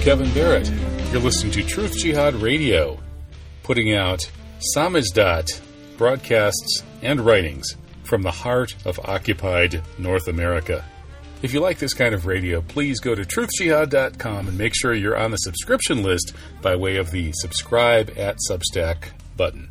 Kevin Barrett. You're listening to Truth Jihad Radio, putting out Samizdat broadcasts and writings from the heart of occupied North America. If you like this kind of radio, please go to truthjihad.com and make sure you're on the subscription list by way of the subscribe at Substack button.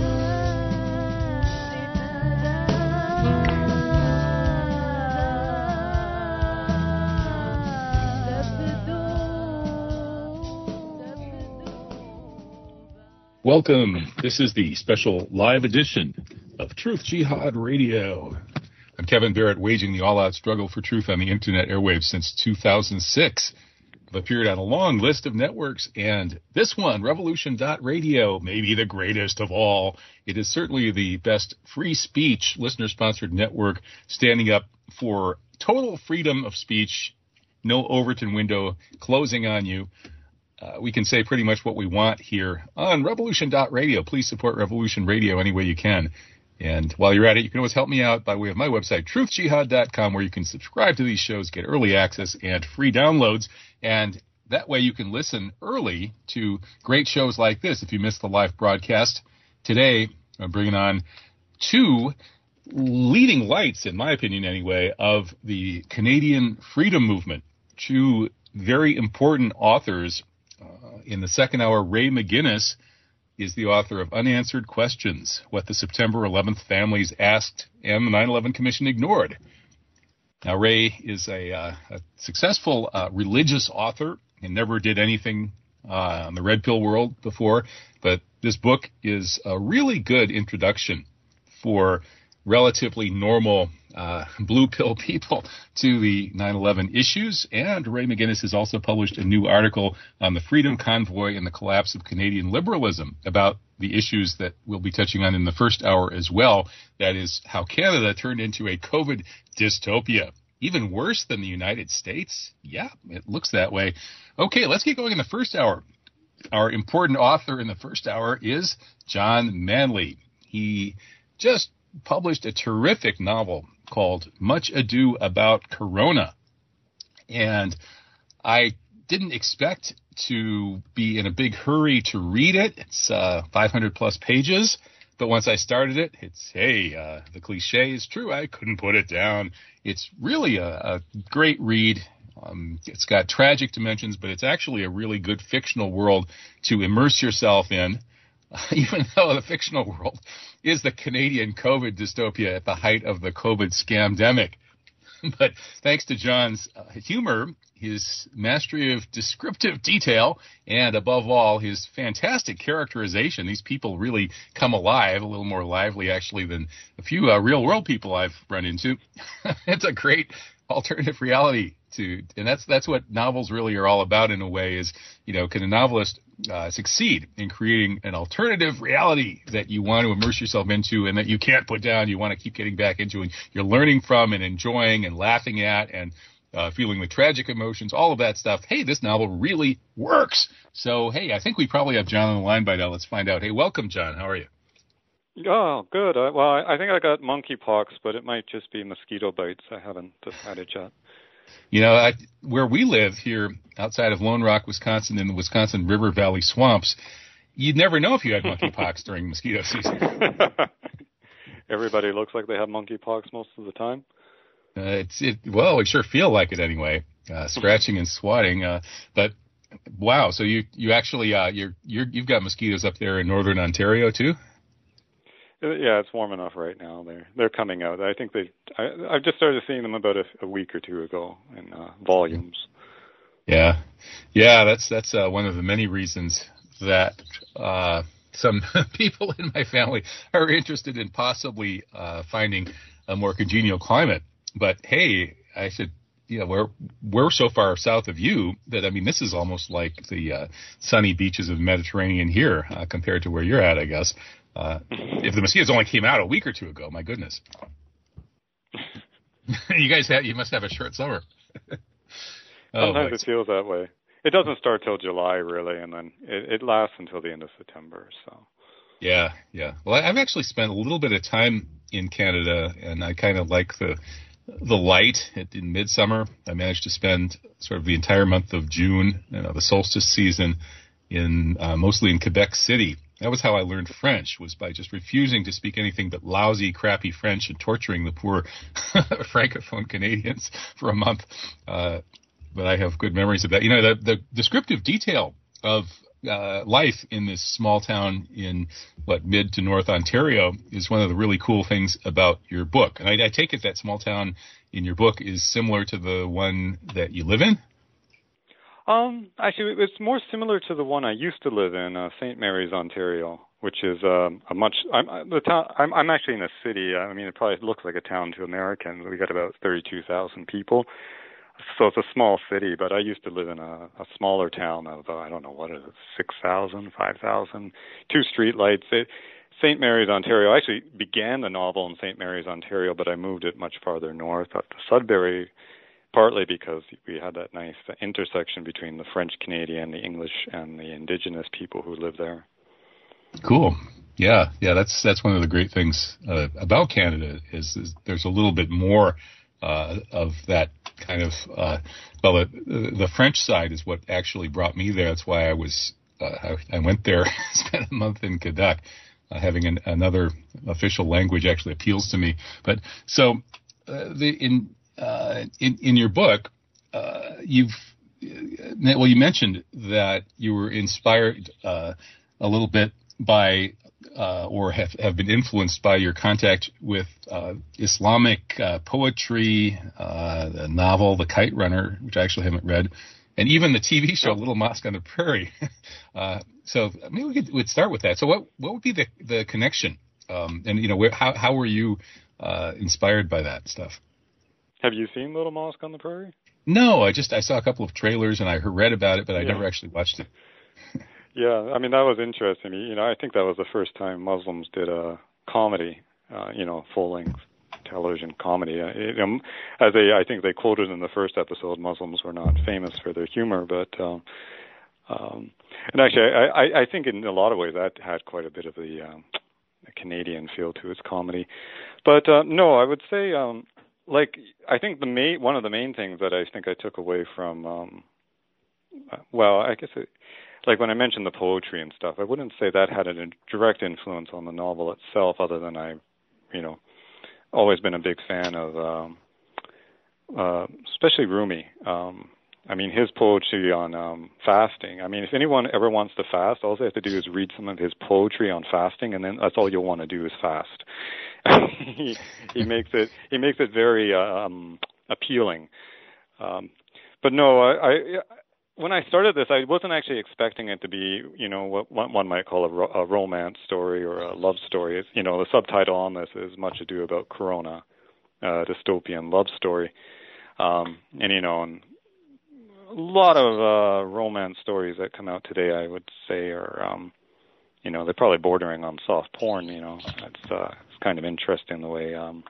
Welcome. This is the special live edition of Truth Jihad Radio. I'm Kevin Barrett, waging the all-out struggle for truth on the internet airwaves since 2006. I've appeared on a long list of networks, and this one, Revolution.radio, may be the greatest of all. It is certainly the best free speech listener-sponsored network, standing up for total freedom of speech, no Overton window closing on you uh, we can say pretty much what we want here on revolution.radio. Please support Revolution Radio any way you can. And while you're at it, you can always help me out by way of my website, truthjihad.com, where you can subscribe to these shows, get early access and free downloads. And that way you can listen early to great shows like this if you missed the live broadcast. Today, I'm bringing on two leading lights, in my opinion anyway, of the Canadian freedom movement. Two very important authors in the second hour, Ray McGinnis is the author of Unanswered Questions What the September 11th Families Asked and the 9 11 Commission Ignored. Now, Ray is a, uh, a successful uh, religious author and never did anything uh, on the red pill world before, but this book is a really good introduction for relatively normal uh, blue pill people to the 9/11 issues. And Ray McGinnis has also published a new article on the Freedom Convoy and the collapse of Canadian liberalism about the issues that we'll be touching on in the first hour as well. That is how Canada turned into a COVID dystopia. Even worse than the United States? Yeah, it looks that way. Okay, let's get going in the first hour. Our important author in the first hour is John Manley. He just published a terrific novel called Much Ado About Corona. And I didn't expect to be in a big hurry to read it. It's uh, 500 plus pages. But once I started it, it's, hey, uh, the cliche is true. I couldn't put it down. It's really a, a great read. Um, it's got tragic dimensions, but it's actually a really good fictional world to immerse yourself in. even though the fictional world is the Canadian COVID dystopia at the height of the COVID scamdemic. but thanks to John's uh, humor, his mastery of descriptive detail, and above all, his fantastic characterization, these people really come alive, a little more lively actually than a few uh, real world people I've run into. it's a great alternative reality to, and that's that's what novels really are all about in a way. Is you know, can a novelist uh, succeed in creating an alternative reality that you want to immerse yourself into and that you can't put down. You want to keep getting back into and you're learning from and enjoying and laughing at and uh, feeling the tragic emotions, all of that stuff. Hey, this novel really works. So, hey, I think we probably have John on the line by now. Let's find out. Hey, welcome, John. How are you? Oh, good. Well, I think I got monkeypox, but it might just be mosquito bites. I haven't decided yet. You know, I, where we live here outside of Lone Rock, Wisconsin, in the Wisconsin River Valley swamps, you'd never know if you had monkeypox during mosquito season. Everybody looks like they have monkeypox most of the time. Uh, it's it. Well, we sure feel like it anyway. Uh, scratching and swatting. Uh, but wow, so you you actually uh, you're you're you've got mosquitoes up there in northern Ontario too. Yeah, it's warm enough right now. They're they're coming out. I think they. I I've just started seeing them about a, a week or two ago in uh, volumes. Yeah, yeah. That's that's uh, one of the many reasons that uh, some people in my family are interested in possibly uh, finding a more congenial climate. But hey, I should you know, we're we're so far south of you that I mean, this is almost like the uh, sunny beaches of the Mediterranean here uh, compared to where you're at, I guess. Uh, if the mosquitoes only came out a week or two ago, my goodness. you guys have, you must have a short summer. oh, Sometimes it feels that way. It doesn't start till July really, and then it, it lasts until the end of September. So. Yeah, yeah. Well, I've actually spent a little bit of time in Canada, and I kind of like the the light in midsummer. I managed to spend sort of the entire month of June, you know, the solstice season, in uh, mostly in Quebec City. That was how I learned French was by just refusing to speak anything but lousy, crappy French and torturing the poor francophone Canadians for a month. Uh, but I have good memories of that. You know, the, the descriptive detail of uh, life in this small town in what mid to North Ontario is one of the really cool things about your book. And I, I take it that small town in your book is similar to the one that you live in. Um, actually, it's more similar to the one I used to live in, uh, St. Mary's, Ontario, which is um, a much. I'm the town. I'm, I'm actually in a city. I mean, it probably looks like a town to Americans. We got about thirty-two thousand people, so it's a small city. But I used to live in a, a smaller town of uh, I don't know what is it, six thousand, five thousand, two streetlights. It, St. Mary's, Ontario. I actually began the novel in St. Mary's, Ontario, but I moved it much farther north up to Sudbury partly because we had that nice intersection between the French Canadian, the English, and the Indigenous people who live there. Cool. Yeah, yeah, that's that's one of the great things uh, about Canada is, is, there's a little bit more uh, of that kind of uh, well, the, the French side is what actually brought me there. That's why I was uh, I, I, went there, spent a month in Quebec. Uh, having an, another official language actually appeals to me. But so uh, the in in, in your book, uh, you've well, you mentioned that you were inspired uh, a little bit by uh, or have, have been influenced by your contact with uh, Islamic uh, poetry, the novel The Kite Runner, which I actually haven't read, and even the TV show Little Mosque on the Prairie. so maybe we could we'd start with that. So what what would be the the connection? Um, and you know, where, how how were you inspired by that stuff? Have you seen Little Mosque on the Prairie? No, I just I saw a couple of trailers and I read about it, but I yeah. never actually watched it. yeah, I mean that was interesting. You know, I think that was the first time Muslims did a comedy, uh, you know, full length television comedy. Uh, it, um, as they, I think they quoted in the first episode, Muslims were not famous for their humor, but um, um, and actually, I, I, I think in a lot of ways that had quite a bit of the, um, Canadian feel to its comedy. But uh, no, I would say um, like I think the main one of the main things that I think I took away from um well, I guess it, like when I mentioned the poetry and stuff, I wouldn't say that had a direct influence on the novel itself other than I, you know, always been a big fan of um uh especially Rumi. Um I mean, his poetry on um, fasting. I mean, if anyone ever wants to fast, all they have to do is read some of his poetry on fasting, and then that's all you'll want to do is fast. he, he makes it he makes it very um, appealing. Um, but no, I, I when I started this, I wasn't actually expecting it to be, you know, what one might call a, ro- a romance story or a love story. It's, you know, the subtitle on this is "Much Ado About Corona," uh, dystopian love story. Um, and you know, and lot of uh, romance stories that come out today, I would say, are, um, you know, they're probably bordering on soft porn. You know, it's uh, it's kind of interesting the way um,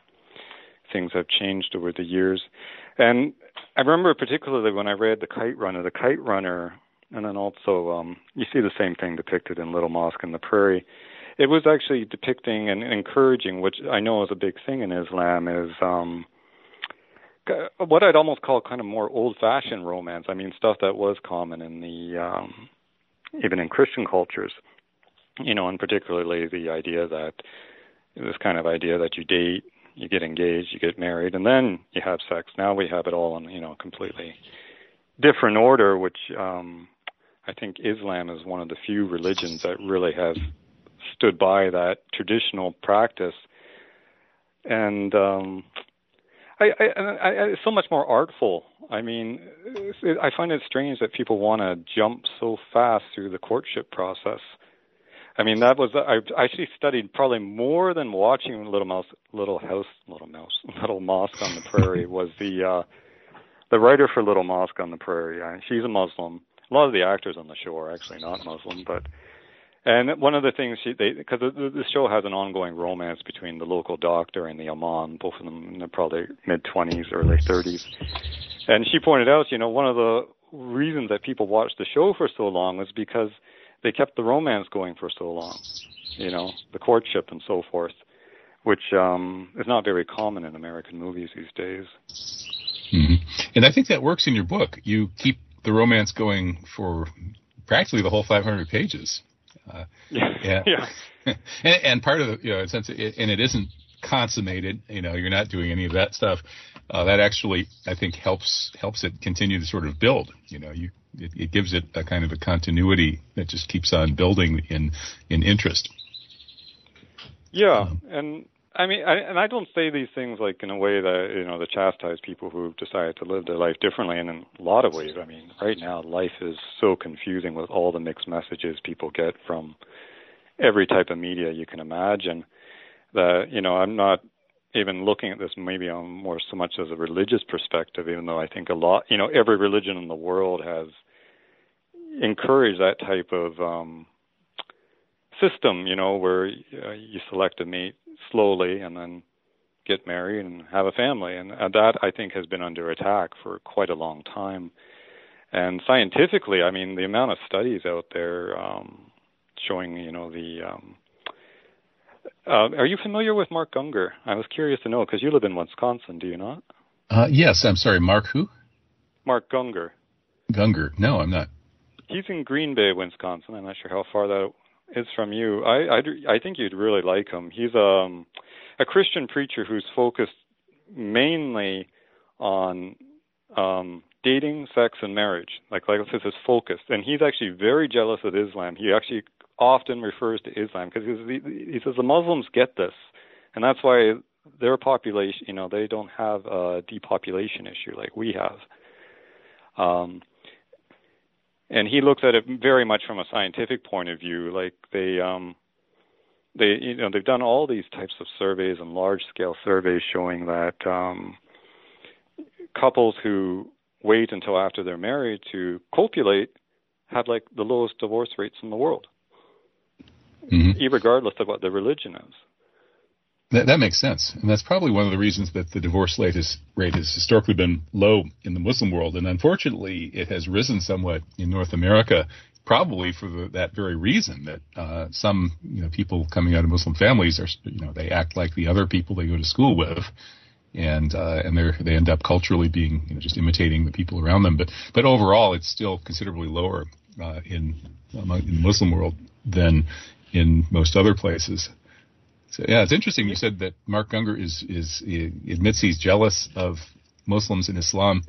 things have changed over the years. And I remember particularly when I read The Kite Runner, The Kite Runner, and then also um, you see the same thing depicted in Little Mosque on the Prairie. It was actually depicting and encouraging, which I know is a big thing in Islam, is um, what I'd almost call kind of more old-fashioned romance. I mean, stuff that was common in the um, even in Christian cultures, you know, and particularly the idea that this kind of idea that you date, you get engaged, you get married, and then you have sex. Now we have it all in you know completely different order, which um, I think Islam is one of the few religions that really has stood by that traditional practice. And um, I, I, I, it's so much more artful. I mean, it, I find it strange that people want to jump so fast through the courtship process. I mean, that was I actually studied probably more than watching Little Mouse, Little House, Little Mouse, Little Mosque on the Prairie was the uh, the writer for Little Mosque on the Prairie. She's a Muslim. A lot of the actors on the show are actually not Muslim, but And one of the things she they because the, the show has an ongoing romance between the local doctor and the imam, both of them in their probably mid twenties, early thirties. And she pointed out, you know, one of the reasons that people watched the show for so long was because they kept the romance going for so long, you know, the courtship and so forth, which um, is not very common in American movies these days. Mm-hmm. And I think that works in your book. You keep the romance going for practically the whole 500 pages. Uh, yeah. Yeah. and, and, part of the, you know, since it, and it isn't consummated, you know, you're not doing any of that stuff. Uh, that actually, I think, helps helps it continue to sort of build. You know, you it, it gives it a kind of a continuity that just keeps on building in in interest. Yeah, um, and I mean, I, and I don't say these things like in a way that you know to chastise people who've decided to live their life differently. And in a lot of ways, I mean, right now life is so confusing with all the mixed messages people get from every type of media you can imagine. That you know, I'm not even looking at this maybe on more so much as a religious perspective, even though I think a lot, you know, every religion in the world has encouraged that type of um, system, you know, where uh, you select a mate slowly and then get married and have a family. And uh, that, I think, has been under attack for quite a long time. And scientifically, I mean, the amount of studies out there um, showing, you know, the. Um, uh, are you familiar with Mark Gungor? I was curious to know because you live in Wisconsin, do you not? Uh, yes, I'm sorry. Mark who? Mark Gungor. Gungor. No, I'm not. He's in Green Bay, Wisconsin. I'm not sure how far that is from you. I, I, I think you'd really like him. He's um, a Christian preacher who's focused mainly on um, dating, sex, and marriage. Like like this is focused, and he's actually very jealous of Islam. He actually often refers to Islam because he, he says the Muslims get this, and that's why their population, you know, they don't have a depopulation issue like we have. Um, and he looks at it very much from a scientific point of view. Like they, um, they, you know, they've done all these types of surveys and large-scale surveys showing that um, couples who wait until after they're married to copulate have like the lowest divorce rates in the world, mm-hmm. regardless of what their religion is. That, that makes sense, and that's probably one of the reasons that the divorce rate has, rate has historically been low in the Muslim world, and unfortunately, it has risen somewhat in North America, probably for the, that very reason that uh, some you know people coming out of Muslim families are you know they act like the other people they go to school with, and uh, and they they end up culturally being you know just imitating the people around them. But but overall, it's still considerably lower uh, in among, in the Muslim world than in most other places. So yeah, it's interesting. You said that Mark Gungor is is admits he's jealous of Muslims in Islam,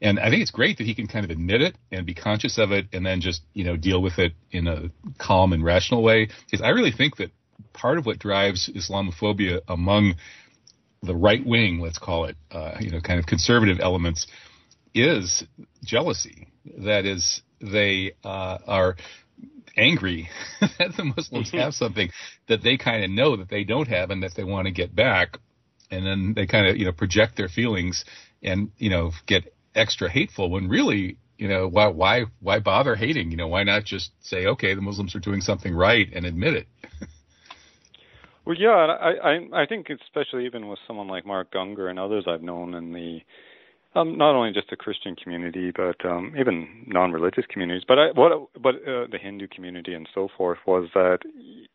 and I think it's great that he can kind of admit it and be conscious of it, and then just you know deal with it in a calm and rational way. Because I really think that part of what drives Islamophobia among the right wing, let's call it, uh, you know, kind of conservative elements, is jealousy. That is, they uh, are angry that the Muslims mm-hmm. have something that they kind of know that they don't have and that they want to get back. And then they kind of, you know, project their feelings and, you know, get extra hateful when really, you know, why, why, why bother hating? You know, why not just say, okay, the Muslims are doing something right and admit it? well, yeah, I, I, I think especially even with someone like Mark Gungor and others I've known in the um, not only just the Christian community, but um, even non-religious communities. But I, what, but uh, the Hindu community and so forth was that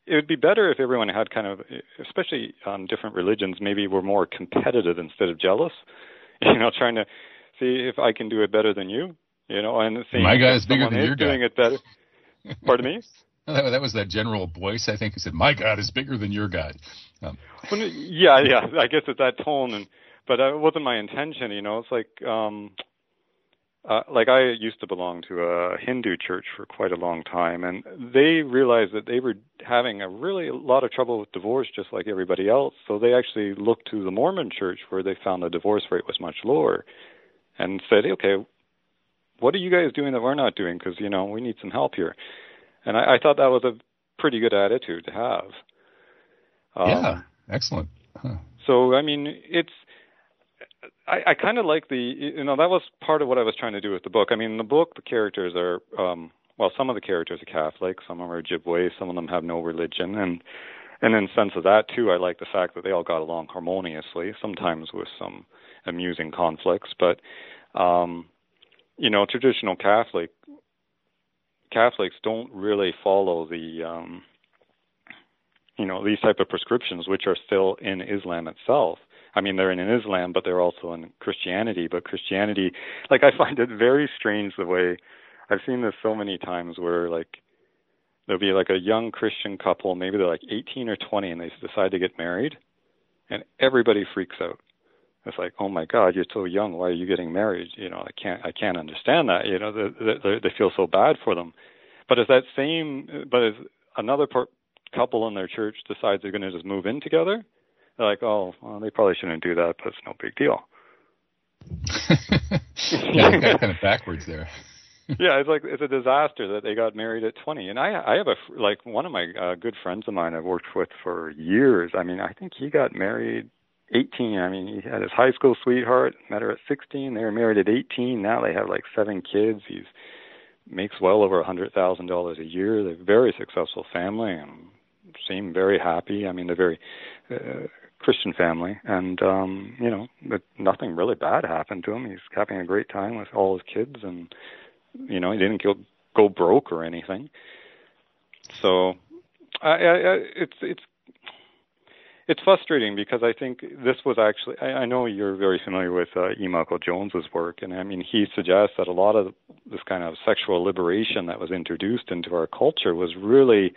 it would be better if everyone had kind of, especially um, different religions, maybe were more competitive instead of jealous. You know, trying to see if I can do it better than you. You know, and seeing my guy is bigger than your guy. Doing it better. Pardon me. that was that General voice, I think, who said, "My God is bigger than your God." Um. Well, yeah, yeah. I guess it's that tone and but it wasn't my intention. You know, it's like um, uh, like I used to belong to a Hindu church for quite a long time, and they realized that they were having a really a lot of trouble with divorce, just like everybody else. So they actually looked to the Mormon church, where they found the divorce rate was much lower, and said, "Okay, what are you guys doing that we're not doing? Because you know we need some help here." And I, I thought that was a pretty good attitude to have. Um, yeah, excellent. Huh. So I mean, it's I, I kind of like the you know that was part of what I was trying to do with the book. I mean, in the book the characters are um, well, some of the characters are Catholic, some of them are Ojibwe, some of them have no religion, and and in sense of that too, I like the fact that they all got along harmoniously, sometimes with some amusing conflicts, but um, you know, traditional Catholic Catholics don't really follow the um, you know these type of prescriptions, which are still in Islam itself. I mean, they're in Islam, but they're also in Christianity. But Christianity, like I find it very strange the way I've seen this so many times where like there'll be like a young Christian couple, maybe they're like 18 or 20, and they decide to get married, and everybody freaks out. It's like, oh my God, you're so young. Why are you getting married? You know, I can't, I can't understand that. You know, they, they, they feel so bad for them. But if that same, but if another part, couple in their church decides they're going to just move in together, they're like, oh, well, they probably shouldn't do that, but it's no big deal. yeah, kind of backwards there. yeah, it's like it's a disaster that they got married at 20. And I I have a like one of my uh, good friends of mine I've worked with for years. I mean, I think he got married 18. I mean, he had his high school sweetheart, met her at 16. They were married at 18. Now they have like seven kids. He's makes well over a hundred thousand dollars a year. They're a very successful family and seem very happy. I mean, they're very uh, Christian family, and um, you know, nothing really bad happened to him. He's having a great time with all his kids, and you know, he didn't go go broke or anything. So, I, I, it's it's it's frustrating because I think this was actually I, I know you're very familiar with uh, E. Michael Jones's work, and I mean he suggests that a lot of this kind of sexual liberation that was introduced into our culture was really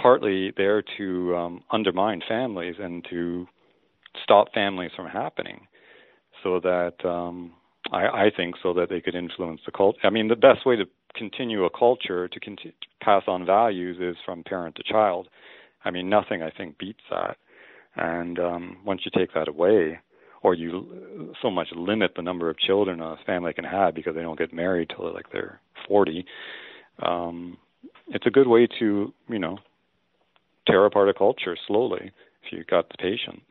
partly there to um, undermine families and to stop families from happening, so that um, I, I think so that they could influence the culture. I mean, the best way to continue a culture to, continue, to pass on values is from parent to child. I mean, nothing I think beats that. And um, once you take that away, or you so much limit the number of children a family can have because they don't get married till like they're 40, um, it's a good way to you know tear apart a culture slowly if you've got the patience.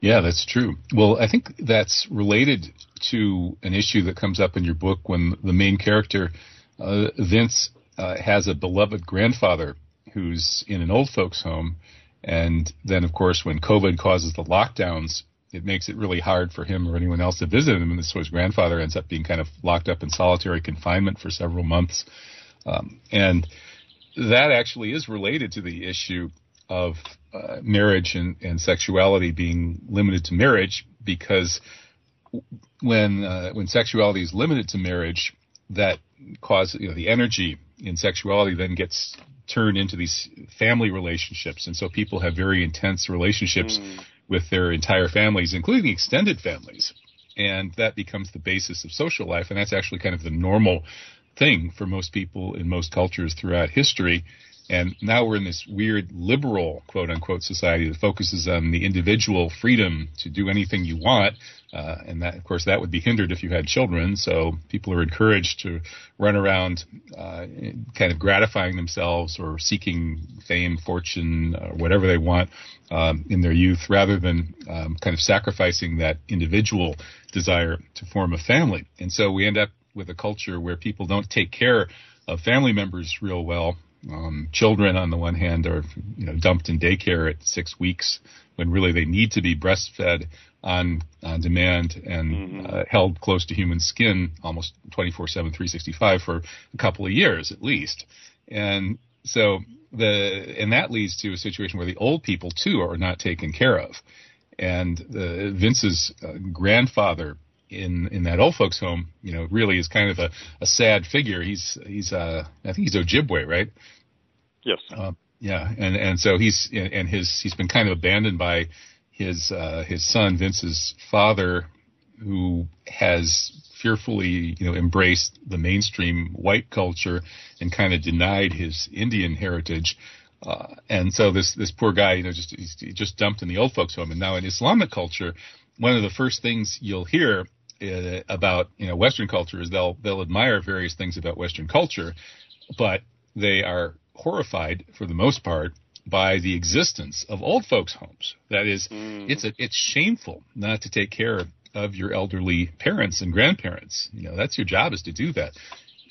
Yeah, that's true. Well, I think that's related to an issue that comes up in your book when the main character, uh, Vince, uh, has a beloved grandfather who's in an old folks' home. And then, of course, when COVID causes the lockdowns, it makes it really hard for him or anyone else to visit him. And so his grandfather ends up being kind of locked up in solitary confinement for several months. Um, and that actually is related to the issue of uh, marriage and, and sexuality being limited to marriage because when uh, when sexuality is limited to marriage, that causes you know the energy in sexuality then gets turned into these family relationships, and so people have very intense relationships mm. with their entire families, including extended families, and that becomes the basis of social life, and that's actually kind of the normal thing for most people in most cultures throughout history. And now we're in this weird liberal, quote unquote, society that focuses on the individual freedom to do anything you want. Uh, and that, of course, that would be hindered if you had children. So people are encouraged to run around, uh, kind of gratifying themselves or seeking fame, fortune, or whatever they want um, in their youth, rather than um, kind of sacrificing that individual desire to form a family. And so we end up with a culture where people don't take care of family members real well um, children, on the one hand, are you know dumped in daycare at six weeks when really they need to be breastfed on on demand and mm-hmm. uh, held close to human skin almost 24/7, 365 for a couple of years at least. And so the and that leads to a situation where the old people too are not taken care of. And the, Vince's uh, grandfather in in that old folks home, you know, really is kind of a, a sad figure. He's he's uh I think he's Ojibwe, right? Yes. Uh, yeah, and and so he's and his he's been kind of abandoned by his uh, his son Vince's father, who has fearfully you know embraced the mainstream white culture and kind of denied his Indian heritage. Uh, and so this this poor guy, you know, just he's just dumped in the old folks home. And now in Islamic culture, one of the first things you'll hear uh, about you know Western culture is they'll they'll admire various things about Western culture, but they are horrified for the most part by the existence of old folks homes. That is, mm. it's a, it's shameful not to take care of your elderly parents and grandparents. You know that's your job is to do that.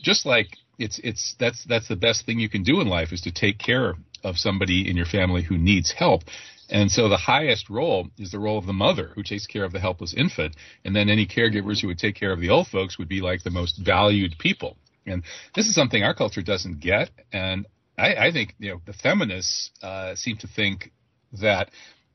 Just like it's it's that's that's the best thing you can do in life is to take care of somebody in your family who needs help. And so the highest role is the role of the mother who takes care of the helpless infant. And then any caregivers who would take care of the old folks would be like the most valued people. And this is something our culture doesn't get. And I, I think, you know, the feminists uh, seem to think that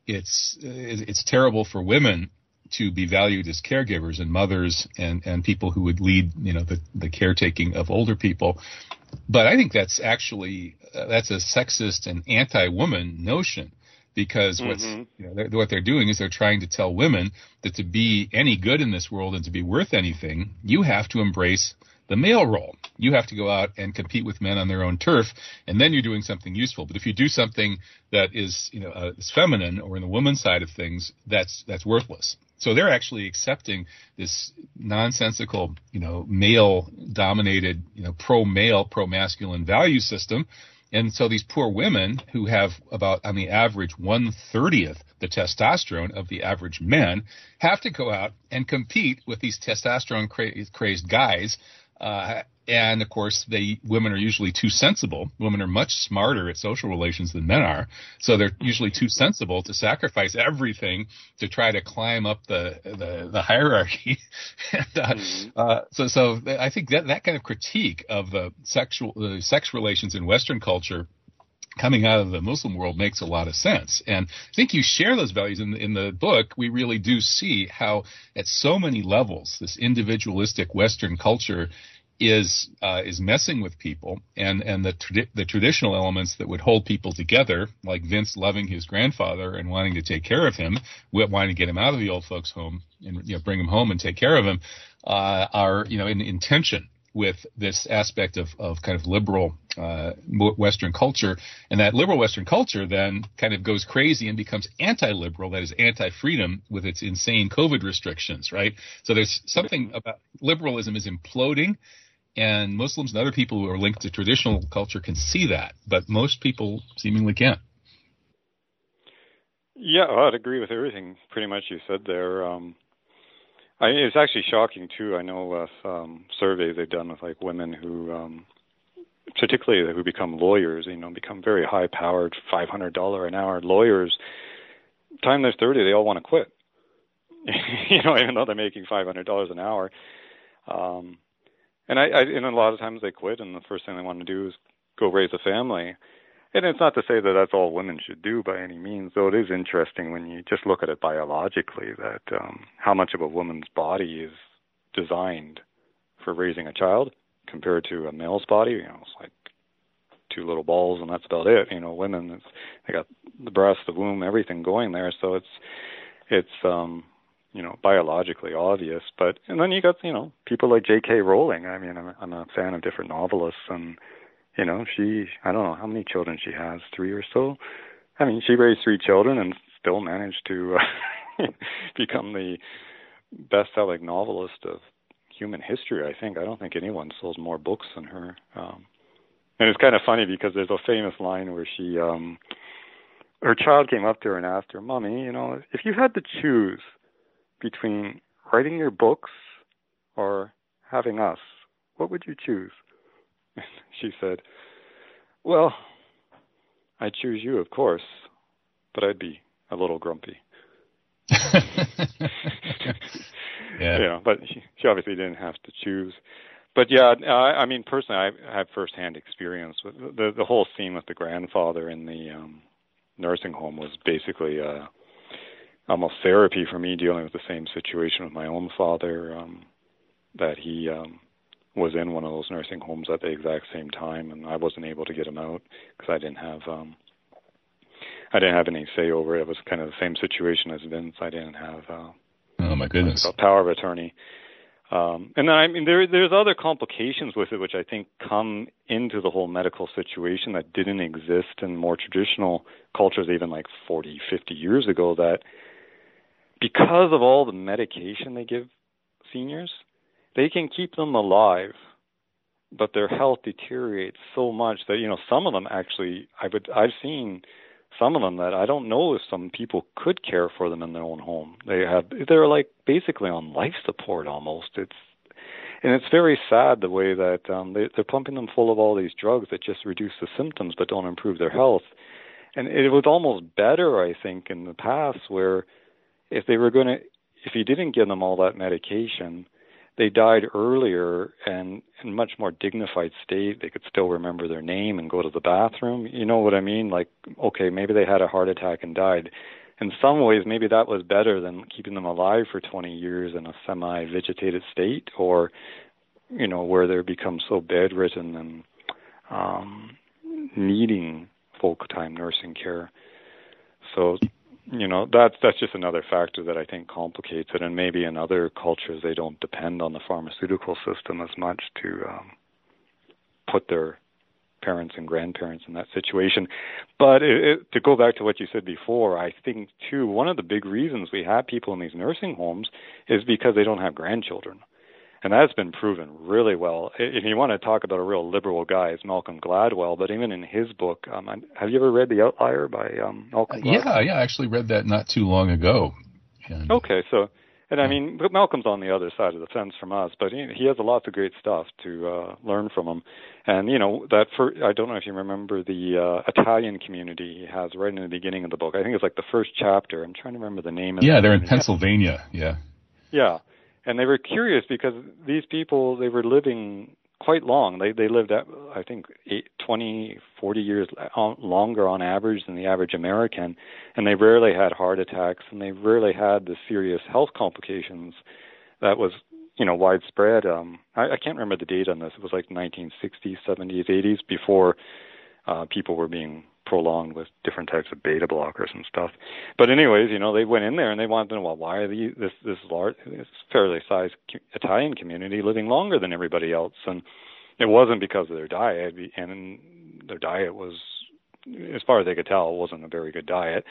it's it's terrible for women to be valued as caregivers and mothers and, and people who would lead, you know, the, the caretaking of older people. But I think that's actually, uh, that's a sexist and anti-woman notion because mm-hmm. what's, you know, they're, what they're doing is they're trying to tell women that to be any good in this world and to be worth anything, you have to embrace the male role. You have to go out and compete with men on their own turf, and then you're doing something useful. But if you do something that is, you know, uh, is feminine or in the woman's side of things, that's that's worthless. So they're actually accepting this nonsensical, you know, male-dominated, you know, pro-male, pro-masculine value system. And so these poor women who have about, on the average, one thirtieth the testosterone of the average men have to go out and compete with these testosterone crazed guys uh, and of course, they women are usually too sensible. Women are much smarter at social relations than men are, so they're usually too sensible to sacrifice everything to try to climb up the the, the hierarchy. and, uh, mm-hmm. uh, so, so I think that that kind of critique of the sexual uh, sex relations in Western culture coming out of the Muslim world makes a lot of sense. And I think you share those values in the, in the book. We really do see how at so many levels, this individualistic Western culture is uh, is messing with people and and the the traditional elements that would hold people together like Vince loving his grandfather and wanting to take care of him wanting to get him out of the old folks home and you know bring him home and take care of him uh, are you know in, in tension with this aspect of, of kind of liberal uh, Western culture, and that liberal Western culture then kind of goes crazy and becomes anti-liberal, that is anti-freedom, with its insane COVID restrictions, right? So there's something about liberalism is imploding, and Muslims and other people who are linked to traditional culture can see that, but most people seemingly can't. Yeah, I'd agree with everything pretty much you said there. Um, I, it's actually shocking too. I know with um, surveys they've done with like women who, um, particularly who become lawyers, you know, become very high-powered, five hundred dollar an hour lawyers. Time they're thirty, they all want to quit. you know, even though they're making five hundred dollars an hour. Um, and I, I, and a lot of times they quit, and the first thing they want to do is go raise a family. And it's not to say that that's all women should do by any means, though it is interesting when you just look at it biologically that um, how much of a woman's body is designed for raising a child compared to a male's body. You know, it's like two little balls and that's about it. You know, women, it's, they got the breast, the womb, everything going there. So it's it's um you know biologically obvious but and then you got you know people like J.K. Rowling I mean I'm, I'm a fan of different novelists and you know she I don't know how many children she has three or so I mean she raised three children and still managed to uh, become the best-selling novelist of human history I think I don't think anyone sold more books than her um and it's kind of funny because there's a famous line where she um her child came up to her and asked her, "Mommy, you know, if you had to choose between writing your books or having us, what would you choose? she said, Well, I'd choose you, of course, but I'd be a little grumpy. yeah. You know, but she, she obviously didn't have to choose. But yeah, I, I mean, personally, I have firsthand experience with the the whole scene with the grandfather in the um nursing home was basically uh almost therapy for me dealing with the same situation with my own father um that he um was in one of those nursing homes at the exact same time and I wasn't able to get him out because I didn't have um I didn't have any say over it. It was kind of the same situation as Vince. I didn't have uh Oh my goodness. power of attorney. Um, and then I mean there there's other complications with it which I think come into the whole medical situation that didn't exist in more traditional cultures even like 40, 50 years ago that because of all the medication they give seniors, they can keep them alive, but their health deteriorates so much that you know some of them actually I would I've seen some of them that I don't know if some people could care for them in their own home. They have they're like basically on life support almost. It's and it's very sad the way that um, they, they're pumping them full of all these drugs that just reduce the symptoms but don't improve their health. And it was almost better, I think, in the past where if they were going to, if you didn't give them all that medication, they died earlier and in much more dignified state. They could still remember their name and go to the bathroom. You know what I mean? Like, okay, maybe they had a heart attack and died in some ways, maybe that was better than keeping them alive for 20 years in a semi-vegetated state, or you know, where they become so bedridden and um, needing full-time nursing care. So, you know, that's that's just another factor that I think complicates it. And maybe in other cultures, they don't depend on the pharmaceutical system as much to um, put their parents and grandparents in that situation. But it, it, to go back to what you said before, I think too one of the big reasons we have people in these nursing homes is because they don't have grandchildren. And that's been proven really well. If you want to talk about a real liberal guy, it's Malcolm Gladwell. But even in his book, um, have you ever read The Outlier by um, Malcolm? Gladwell? Yeah, yeah, I actually read that not too long ago. And okay, so and I mean, Malcolm's on the other side of the fence from us, but he, he has a lot of great stuff to uh, learn from him. And you know that for I don't know if you remember the uh, Italian community he has right in the beginning of the book. I think it's like the first chapter. I'm trying to remember the name. of Yeah, they're in Pennsylvania. Yeah. Yeah, and they were curious because these people they were living quite long. They they lived at I think eight, 20, 40 years longer on average than the average American, and they rarely had heart attacks and they rarely had the serious health complications that was you know widespread. Um, I, I can't remember the date on this. It was like 1960s, 70s, 80s before uh, people were being prolonged with different types of beta blockers and stuff. But anyways, you know, they went in there and they wanted to know, well, why are these, this this large, this fairly sized Italian community living longer than everybody else? And it wasn't because of their diet, and their diet was, as far as they could tell, wasn't a very good diet,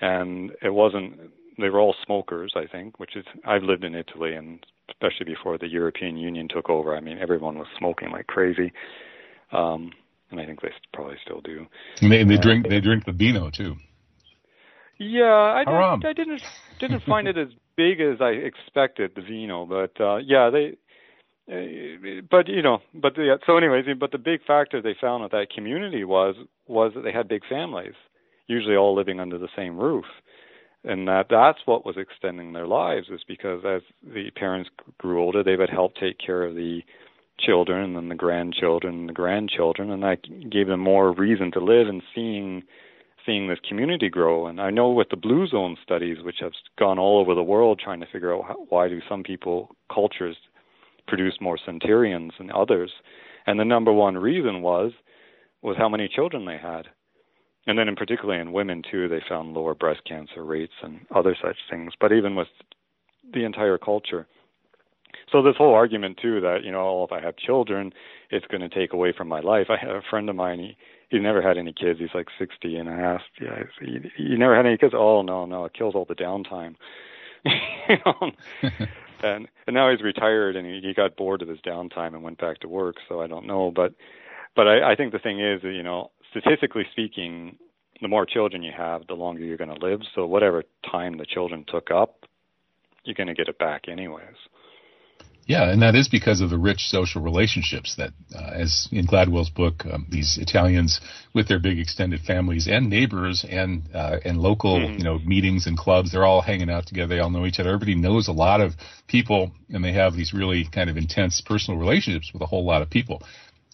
and it wasn't. They were all smokers, I think, which is I've lived in Italy, and especially before the European Union took over. I mean, everyone was smoking like crazy. Um, and I think they probably still do. And they, they uh, drink they drink the vino too. Yeah, I, I, I didn't didn't find it as big as I expected the vino, but uh yeah, they. Uh, but you know, but the, so anyways, but the big factor they found with that community was was that they had big families, usually all living under the same roof, and that that's what was extending their lives is because as the parents grew older, they would help take care of the children and then the grandchildren and the grandchildren and that gave them more reason to live and seeing seeing this community grow. And I know with the blue zone studies which have gone all over the world trying to figure out how, why do some people cultures produce more centurions than others? And the number one reason was was how many children they had. And then in particularly in women too they found lower breast cancer rates and other such things. But even with the entire culture so this whole argument too that you know oh, if I have children, it's going to take away from my life. I had a friend of mine. He he never had any kids. He's like 60, and I asked, yeah, you, you never had any kids? Oh no, no, it kills all the downtime. you know? and and now he's retired, and he, he got bored of his downtime and went back to work. So I don't know, but but I, I think the thing is, you know, statistically speaking, the more children you have, the longer you're going to live. So whatever time the children took up, you're going to get it back anyways. Yeah, and that is because of the rich social relationships that, uh, as in Gladwell's book, um, these Italians with their big extended families and neighbors and uh, and local, mm-hmm. you know, meetings and clubs, they're all hanging out together. They all know each other. Everybody knows a lot of people, and they have these really kind of intense personal relationships with a whole lot of people.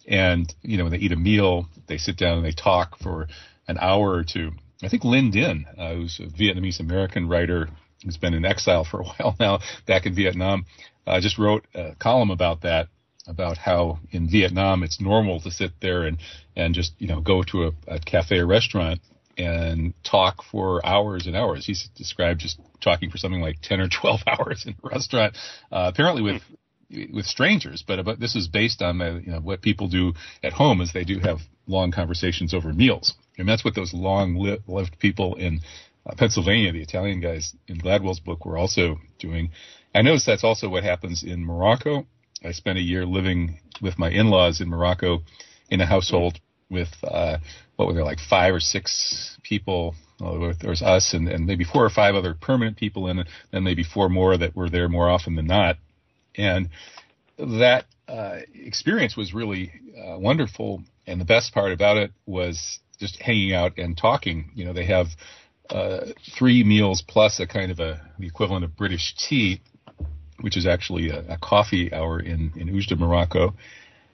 And you know, when they eat a meal, they sit down and they talk for an hour or two. I think Linh Dinh, uh, who's a Vietnamese American writer who's been in exile for a while now back in Vietnam, I just wrote a column about that, about how in Vietnam it's normal to sit there and and just you know go to a, a cafe or restaurant and talk for hours and hours. He's described just talking for something like ten or twelve hours in a restaurant, uh, apparently with with strangers. But but this is based on you know what people do at home, is they do have long conversations over meals, and that's what those long-lived people in uh, Pennsylvania, the Italian guys in Gladwell's book, were also doing. I noticed that's also what happens in Morocco. I spent a year living with my in-laws in Morocco in a household with uh, what were there like five or six people. Well, there was us and, and maybe four or five other permanent people, and then maybe four more that were there more often than not. And that uh, experience was really uh, wonderful, and the best part about it was just hanging out and talking. You know, they have uh, three meals plus a kind of a the equivalent of British tea, which is actually a, a coffee hour in in Oujda, Morocco.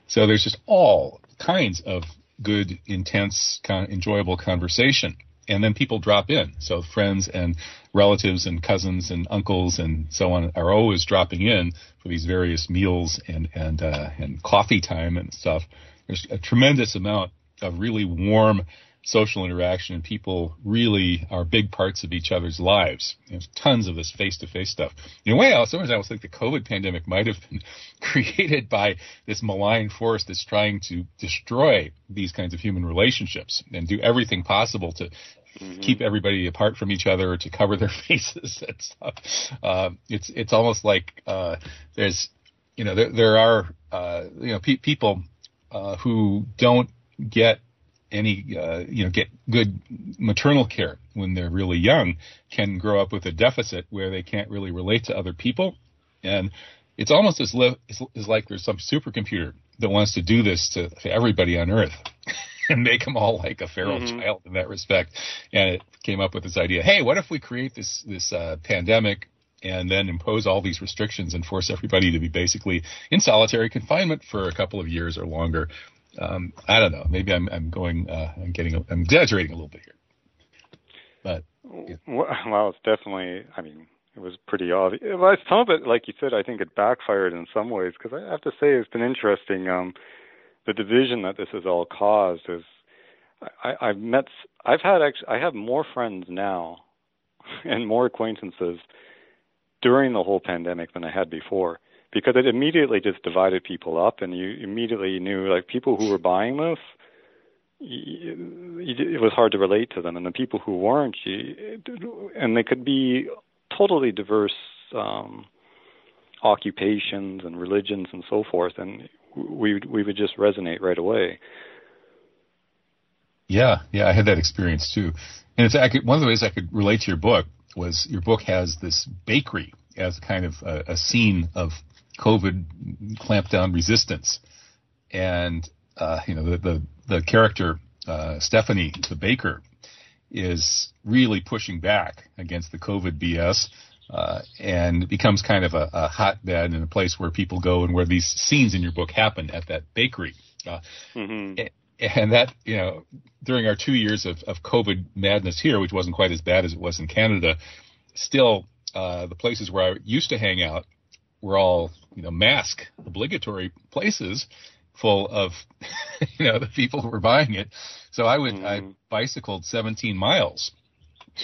So there's just all kinds of good, intense, con- enjoyable conversation. And then people drop in. So friends and relatives and cousins and uncles and so on are always dropping in for these various meals and and uh, and coffee time and stuff. There's a tremendous amount of really warm social interaction and people really are big parts of each other's lives. There's tons of this face to face stuff. In a way, sometimes I almost think the COVID pandemic might have been created by this malign force that's trying to destroy these kinds of human relationships and do everything possible to Mm-hmm. keep everybody apart from each other to cover their faces and stuff. Uh, it's it's almost like uh, there's you know there there are uh, you know pe- people uh, who don't get any uh, you know get good maternal care when they're really young can grow up with a deficit where they can't really relate to other people. And it's almost as, li- as like there's some supercomputer that wants to do this to, to everybody on earth and make them all like a feral mm-hmm. child in that respect. And it came up with this idea hey what if we create this this uh, pandemic and then impose all these restrictions and force everybody to be basically in solitary confinement for a couple of years or longer um, I don't know. Maybe I'm I'm going uh, I'm getting I'm exaggerating a little bit here, but yeah. well, it's definitely. I mean, it was pretty obvious. Some of it, like you said, I think it backfired in some ways because I have to say it's been interesting. Um, the division that this has all caused is. I, I've met. I've had actually. I have more friends now, and more acquaintances during the whole pandemic than I had before because it immediately just divided people up, and you immediately knew like people who were buying this. It was hard to relate to them, and the people who weren't, and they could be totally diverse um, occupations and religions and so forth, and we we would just resonate right away. Yeah, yeah, I had that experience too. And in fact, one of the ways I could relate to your book was your book has this bakery as kind of a, a scene of COVID clampdown resistance. And, uh, you know, the, the, the character, uh, Stephanie, the baker, is really pushing back against the COVID BS. Uh, and becomes kind of a, a, hotbed and a place where people go and where these scenes in your book happen at that bakery. Uh, mm-hmm. And that, you know, during our two years of, of COVID madness here, which wasn't quite as bad as it was in Canada, still, uh, the places where I used to hang out were all you know mask obligatory places full of you know the people who were buying it. So I would mm. I mm-hmm. bicycled 17 miles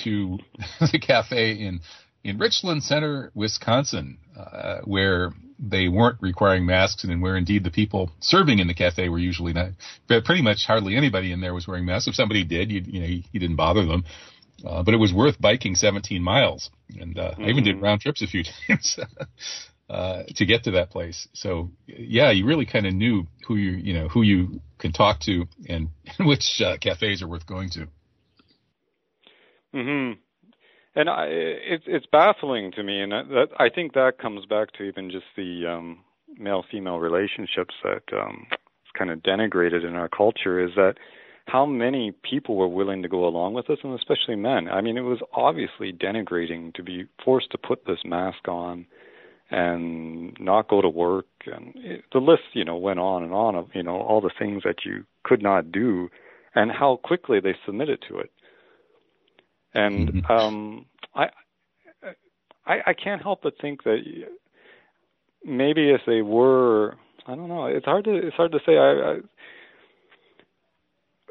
to the cafe in in Richland Center, Wisconsin, uh, where they weren't requiring masks and where indeed the people serving in the cafe were usually not. But pretty much hardly anybody in there was wearing masks. If somebody did, you, you know, you, you didn't bother them. Uh, but it was worth biking 17 miles, and uh, mm-hmm. I even did mm-hmm. round trips a few times uh, to get to that place. So yeah, you really kind of knew who you you know who you could talk to and, and which uh, cafes are worth going to. Hmm. And I, it's it's baffling to me, and that, I think that comes back to even just the um, male-female relationships that um, kind of denigrated in our culture. Is that how many people were willing to go along with this, and especially men. I mean, it was obviously denigrating to be forced to put this mask on and not go to work. And it, the list you know went on and on of you know all the things that you could not do and how quickly they submitted to it. And mm-hmm. um I, I i can't help but think that maybe if they were i don't know it's hard to it's hard to say. I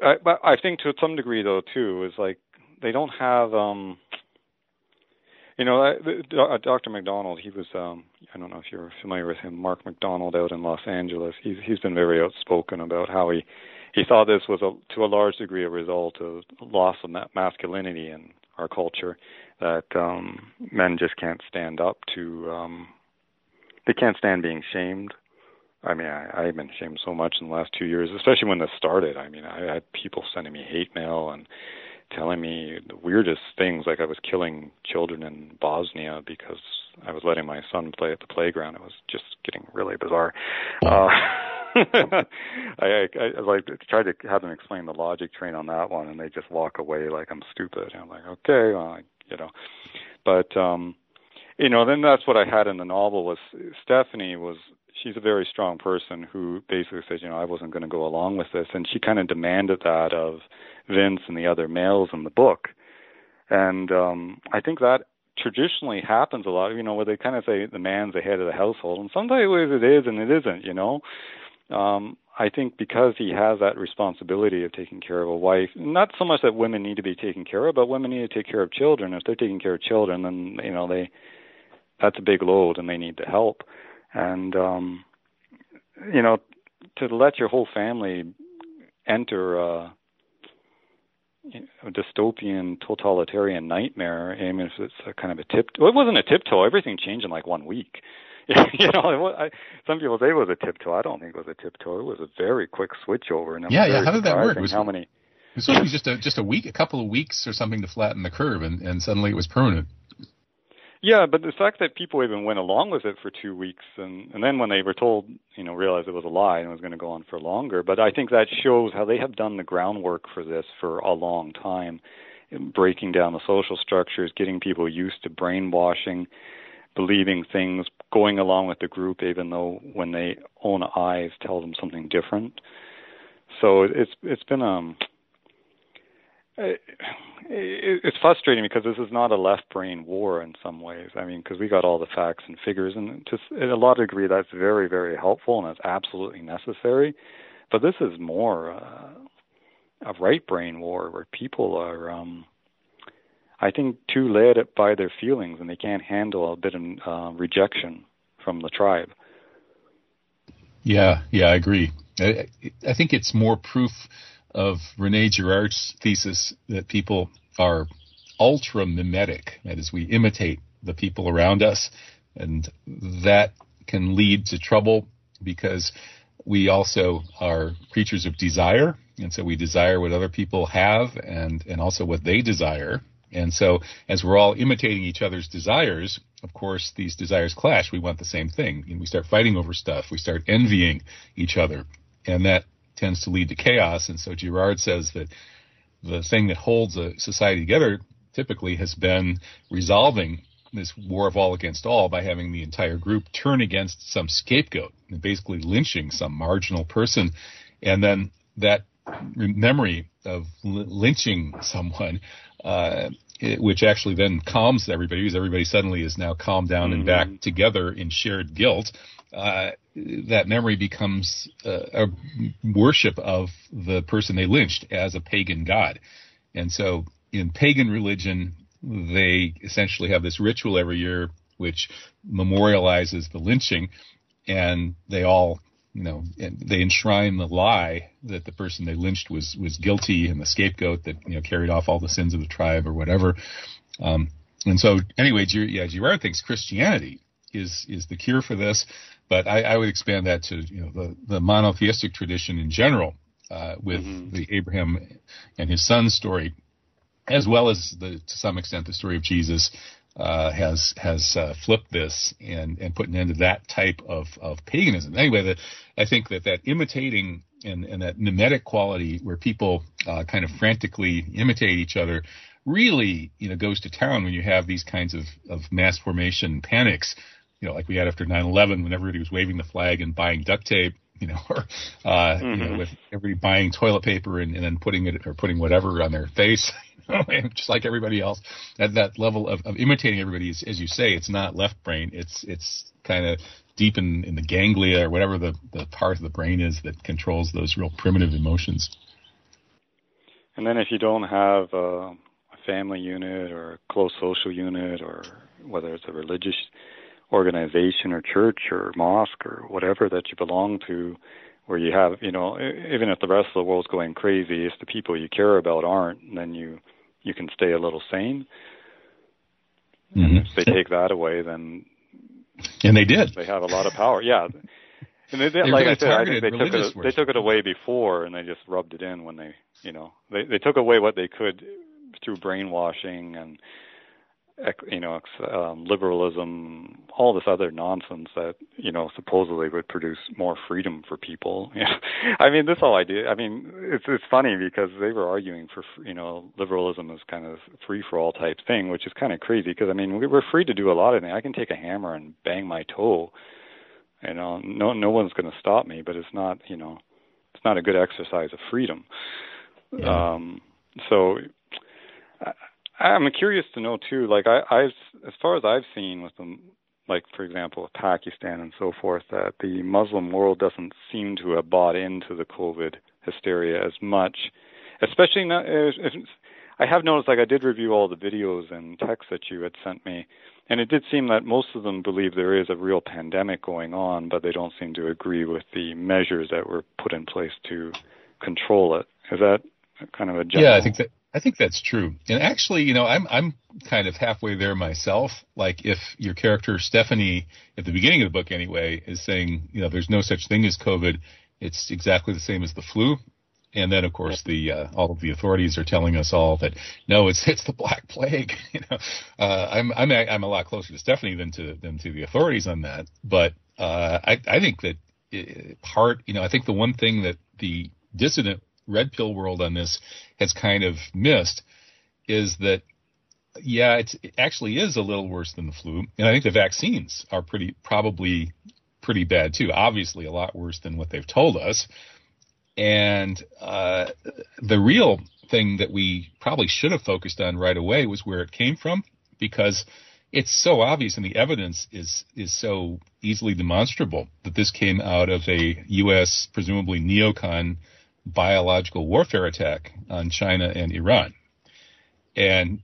i, I but i think to some degree though too is like they don't have um you know, uh, Dr. McDonald, he was, um, I don't know if you're familiar with him, Mark McDonald out in Los Angeles. He's he's been very outspoken about how he he thought this was a, to a large degree a result of loss of masculinity in our culture, that um, men just can't stand up to, um, they can't stand being shamed. I mean, I, I've been shamed so much in the last two years, especially when this started. I mean, I had people sending me hate mail and telling me the weirdest things, like I was killing children in Bosnia because I was letting my son play at the playground. It was just getting really bizarre. Uh, I, I, I like tried to have them explain the logic train on that one, and they just walk away like I'm stupid. And I'm like, okay, well, I, you know, but um, you know, then that's what I had in the novel was Stephanie was she's a very strong person who basically said, you know, I wasn't going to go along with this, and she kind of demanded that of Vince and the other males in the book, and um, I think that traditionally happens a lot, you know, where they kind of say the man's the head of the household, and sometimes it is and it isn't, you know um, I think because he has that responsibility of taking care of a wife, not so much that women need to be taken care of, but women need to take care of children. If they're taking care of children, then you know they that's a big load and they need the help. And um, you know, to let your whole family enter a, a dystopian totalitarian nightmare, I mean, if it's a kind of a tip, well, it wasn't a tiptoe. Everything changed in like one week. you know, I, some people say it was a tiptoe. I don't think it was a tiptoe. It was a very quick switch over. And yeah, yeah. How did that work? Was, how many? It was only just a just a week, a couple of weeks or something to flatten the curve, and and suddenly it was permanent. Yeah, but the fact that people even went along with it for two weeks, and and then when they were told, you know, realized it was a lie and it was going to go on for longer. But I think that shows how they have done the groundwork for this for a long time, breaking down the social structures, getting people used to brainwashing believing things, going along with the group, even though when they own eyes tell them something different. So it's it's been um it's frustrating because this is not a left brain war in some ways. I mean, because we got all the facts and figures, and to a lot of degree that's very very helpful and it's absolutely necessary. But this is more uh, a right brain war where people are um I think, too led by their feelings, and they can't handle a bit of uh, rejection from the tribe. Yeah, yeah, I agree. I, I think it's more proof of Rene Girard's thesis that people are ultra mimetic, that is, we imitate the people around us, and that can lead to trouble because we also are creatures of desire, and so we desire what other people have and and also what they desire, and so, as we're all imitating each other's desires, of course, these desires clash. We want the same thing. And we start fighting over stuff. We start envying each other. And that tends to lead to chaos. And so, Girard says that the thing that holds a society together typically has been resolving this war of all against all by having the entire group turn against some scapegoat and basically lynching some marginal person. And then that memory of lynching someone uh, it, which actually then calms everybody because everybody suddenly is now calmed down mm-hmm. and back together in shared guilt. Uh, that memory becomes uh, a worship of the person they lynched as a pagan god. And so in pagan religion, they essentially have this ritual every year which memorializes the lynching, and they all you know, they enshrine the lie that the person they lynched was was guilty and the scapegoat that you know carried off all the sins of the tribe or whatever. Um, and so, anyway, yeah, Girard thinks Christianity is is the cure for this, but I, I would expand that to you know the the monotheistic tradition in general, uh, with mm-hmm. the Abraham and his son story, as well as the to some extent the story of Jesus uh, has has uh, flipped this and and put an end to that type of of paganism. Anyway, the, I think that that imitating and, and that mimetic quality, where people uh, kind of frantically imitate each other, really you know goes to town when you have these kinds of of mass formation panics. You know, like we had after 9/11, when everybody was waving the flag and buying duct tape you know, or uh, mm-hmm. you know, mm-hmm. with everybody buying toilet paper and, and then putting it or putting whatever on their face, just like everybody else. At that level of, of imitating everybody, is, as you say, it's not left brain. It's it's kind of deep in, in the ganglia or whatever the, the part of the brain is that controls those real primitive emotions. And then if you don't have a, a family unit or a close social unit or whether it's a religious organization or church or mosque or whatever that you belong to where you have you know even if the rest of the world's going crazy if the people you care about aren't then you you can stay a little sane. Mm-hmm. and if they take that away then and they did. they have a lot of power. Yeah. And they, they, they like I said, I think they took it. They took it away before, and they just rubbed it in when they, you know, they they took away what they could through brainwashing and you know, um, liberalism, all this other nonsense that you know supposedly would produce more freedom for people. I mean, this whole idea. I mean, it's it's funny because they were arguing for you know liberalism is kind of free for all type thing, which is kind of crazy because I mean we we're free to do a lot of things. I can take a hammer and bang my toe, you know, no no one's going to stop me. But it's not you know, it's not a good exercise of freedom. Yeah. Um, so. I'm curious to know too. Like I, I've, as far as I've seen with them, like for example, Pakistan and so forth, that the Muslim world doesn't seem to have bought into the COVID hysteria as much. Especially not. If, I have noticed, like I did review all the videos and texts that you had sent me, and it did seem that most of them believe there is a real pandemic going on, but they don't seem to agree with the measures that were put in place to control it. Is that kind of a general? Yeah, I think that I think that's true. And actually, you know, I'm I'm kind of halfway there myself. Like if your character Stephanie at the beginning of the book anyway is saying, you know, there's no such thing as COVID, it's exactly the same as the flu. And then of course the uh, all of the authorities are telling us all that no, it's it's the black plague. you know, uh, I'm I'm I'm a lot closer to Stephanie than to than to the authorities on that. But uh, I I think that uh, part, you know, I think the one thing that the dissident red pill world on this has kind of missed is that yeah, it actually is a little worse than the flu, and I think the vaccines are pretty probably pretty bad too. Obviously, a lot worse than what they've told us. And uh, the real thing that we probably should have focused on right away was where it came from, because it's so obvious and the evidence is is so easily demonstrable that this came out of a U.S. presumably neocon biological warfare attack on China and Iran. And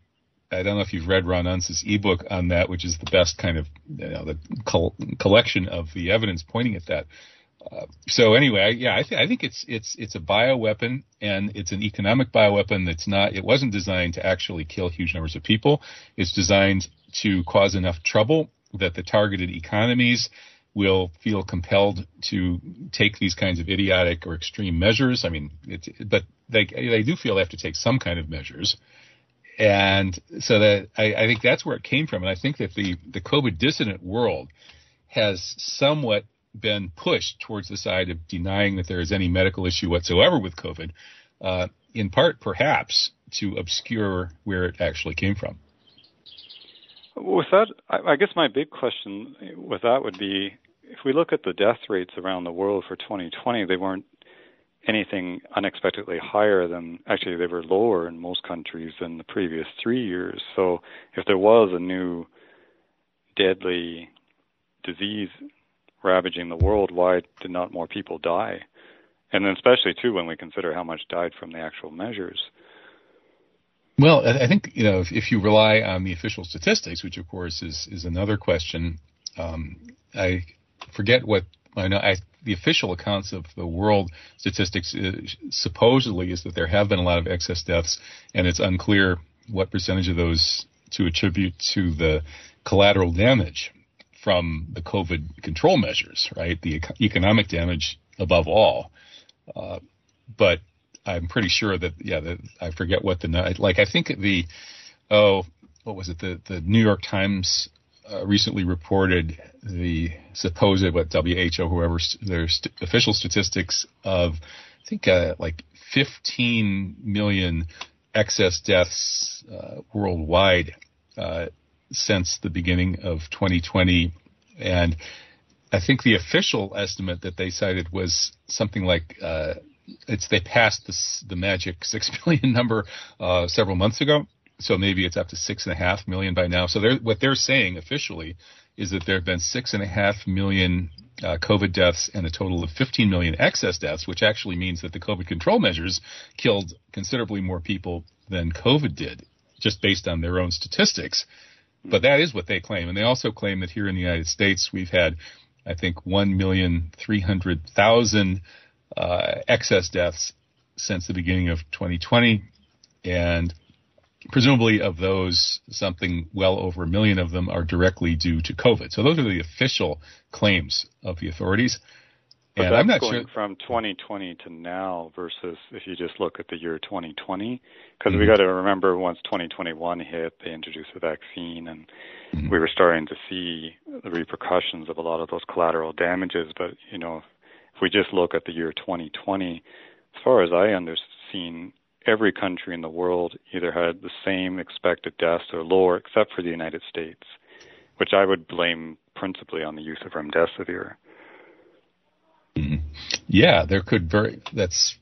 I don't know if you've read Ron Unz's ebook on that, which is the best kind of you know, the col- collection of the evidence pointing at that. Uh, so anyway, I, yeah, I, th- I think it's it's it's a bioweapon and it's an economic bioweapon that's not. It wasn't designed to actually kill huge numbers of people. It's designed to cause enough trouble that the targeted economies will feel compelled to take these kinds of idiotic or extreme measures. I mean, but they they do feel they have to take some kind of measures, and so that I, I think that's where it came from. And I think that the the COVID dissident world has somewhat been pushed towards the side of denying that there is any medical issue whatsoever with COVID, uh, in part perhaps to obscure where it actually came from. With that, I guess my big question with that would be if we look at the death rates around the world for 2020, they weren't anything unexpectedly higher than actually they were lower in most countries than the previous three years. So if there was a new deadly disease ravaging the world, why did not more people die? And then especially too when we consider how much died from the actual measures. Well, I think you know if, if you rely on the official statistics, which of course is is another question. Um, I forget what I know. I, the official accounts of the world statistics uh, supposedly is that there have been a lot of excess deaths, and it's unclear what percentage of those to attribute to the collateral damage from the COVID control measures, right? The economic damage above all. Uh, but I'm pretty sure that yeah, that I forget what the like. I think the oh, what was it? The the New York Times uh, recently reported the supposed what WHO, whoever their st- official statistics of, I think uh, like 15 million excess deaths uh, worldwide uh, since the beginning of 2020, and I think the official estimate that they cited was something like uh, it's they passed the, the magic six million number uh, several months ago. So maybe it's up to six and a half million by now. So they're, what they're saying officially is that there have been six and a half million uh, COVID deaths and a total of 15 million excess deaths, which actually means that the COVID control measures killed considerably more people than COVID did, just based on their own statistics. But that is what they claim. And they also claim that here in the United States, we've had, I think, 1,300,000 uh, excess deaths since the beginning of 2020. And presumably of those, something well over a million of them are directly due to COVID. So those are the official claims of the authorities. But and that's I'm not going sure. from 2020 to now versus if you just look at the year 2020, because we Mhm. got to remember once 2021 hit, they introduced the vaccine, and Mhm. we were starting to see the repercussions of a lot of those collateral damages. But you know, we just look at the year 2020, as far as I understand, every country in the world either had the same expected deaths or lower, except for the United States, which I would blame principally on the use of remdesivir. Mhm. Yeah, there could very. That's.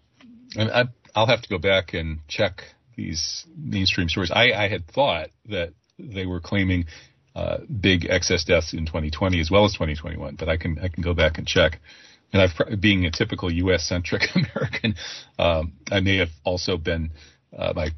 I, I'll have to go back and check these mainstream stories. I, I had thought that they were claiming uh, big excess deaths in 2020 as well as 2021, but I can I can go back and check. And I've being a typical U.S. centric American, um, I may have also been uh, my.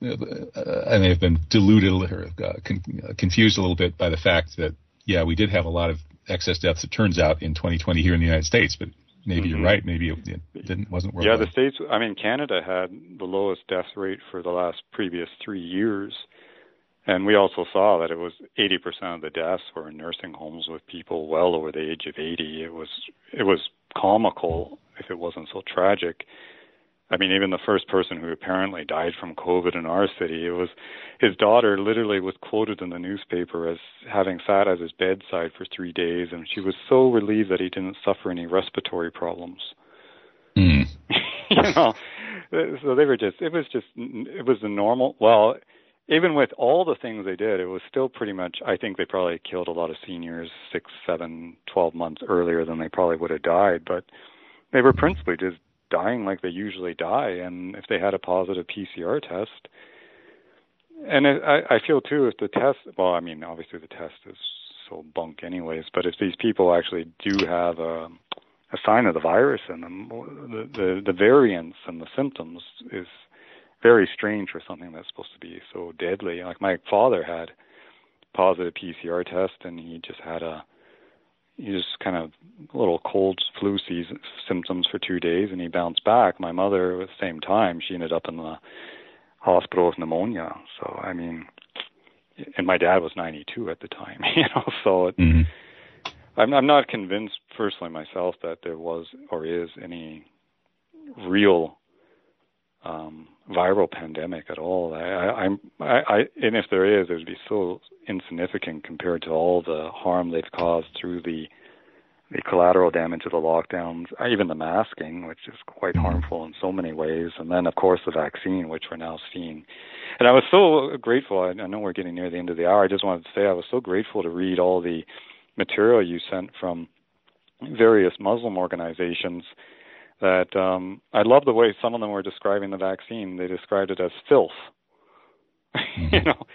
Uh, I may have been deluded or uh, con- confused a little bit by the fact that yeah, we did have a lot of excess deaths. It turns out in 2020 here in the United States, but maybe Mhm. you're right. Maybe it, it didn't wasn't worth. Yeah, the states. I mean, Canada had the lowest death rate for the last previous three years, and we also saw that it was 80% of the deaths were in nursing homes with people well over the age of 80. It was it was comical if it wasn't so tragic. I mean, even the first person who apparently died from COVID in our city, it was his daughter. Literally was quoted in the newspaper as having sat at his bedside for three days, and she was so relieved that he didn't suffer any respiratory problems. Mm. you know, so they were just. It was just. It was the normal. Well, even with all the things they did, it was still pretty much. I think they probably killed a lot of seniors six, seven, twelve months earlier than they probably would have died. But they were principally just dying like they usually die, and if they had a positive PCR test. And I, I feel too, if the test, well, I mean, obviously the test is so bunk anyways, but if these people actually do have a, a sign of the virus in them, the, the, the variants and the symptoms is very strange for something that's supposed to be so deadly. Like my father had positive PCR test and he just had a, he just kind of little cold flu season symptoms for two days and he bounced back. My mother at the same time, she ended up in the hospital with pneumonia. So I mean, and my dad was 92 at the time, you know. So it, hmm I'm I'm not convinced personally myself that there was or is any real um viral pandemic at all. I, I'm I, I and if there is, it would be so insignificant compared to all the harm they've caused through the the collateral damage of the lockdowns, even the masking, which is quite harmful in so many ways, and then of course the vaccine, which we're now seeing. And I was so grateful. I, I know we're getting near the end of the hour. I just wanted to say I was so grateful to read all the material you sent from various Muslim organizations. That um, I love the way some of them were describing the vaccine. They described it as filth. you know,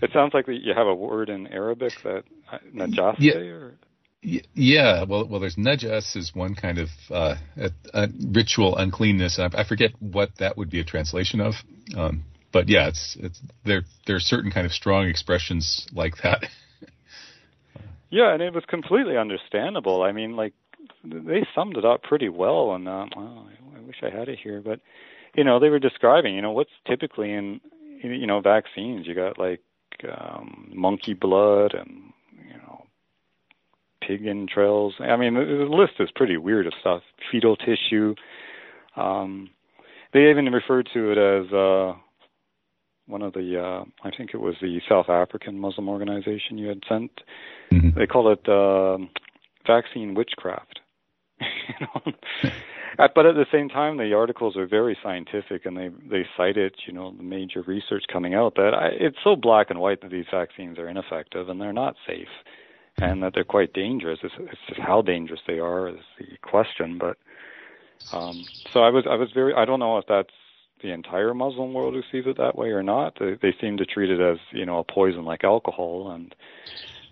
it sounds like you have a word in Arabic that uh, najaste Yeah. or Yeah, well, well, there's najas is one kind of uh, a, a ritual uncleanness. I, I forget what that would be a translation of, um, but yeah, it's it's there. There are certain kind of strong expressions like that. Yeah, and it was completely understandable. I mean, like they summed it up pretty well, and uh, well, I wish I had it here, but you know, they were describing, you know, what's typically in you know vaccines. You got like um, monkey blood and you know pig entrails. I mean, the, the list is pretty weird of stuff. Fetal tissue. Um, they even referred to it as uh, one of the, uh, I think it was the South African Muslim organization you had sent. Mhm. They call it um vaccine witchcraft. You know? Uh, but at the same time, the articles are very scientific, and they they cite it, you know, the major research coming out that I, it's so black and white that these vaccines are ineffective and they're not safe, and that they're quite dangerous. It's, it's just how dangerous they are is the question. But um, so I was I was very I don't know if that's the entire Muslim world who sees it that way or not. They, they seem to treat it as you know a poison like alcohol, and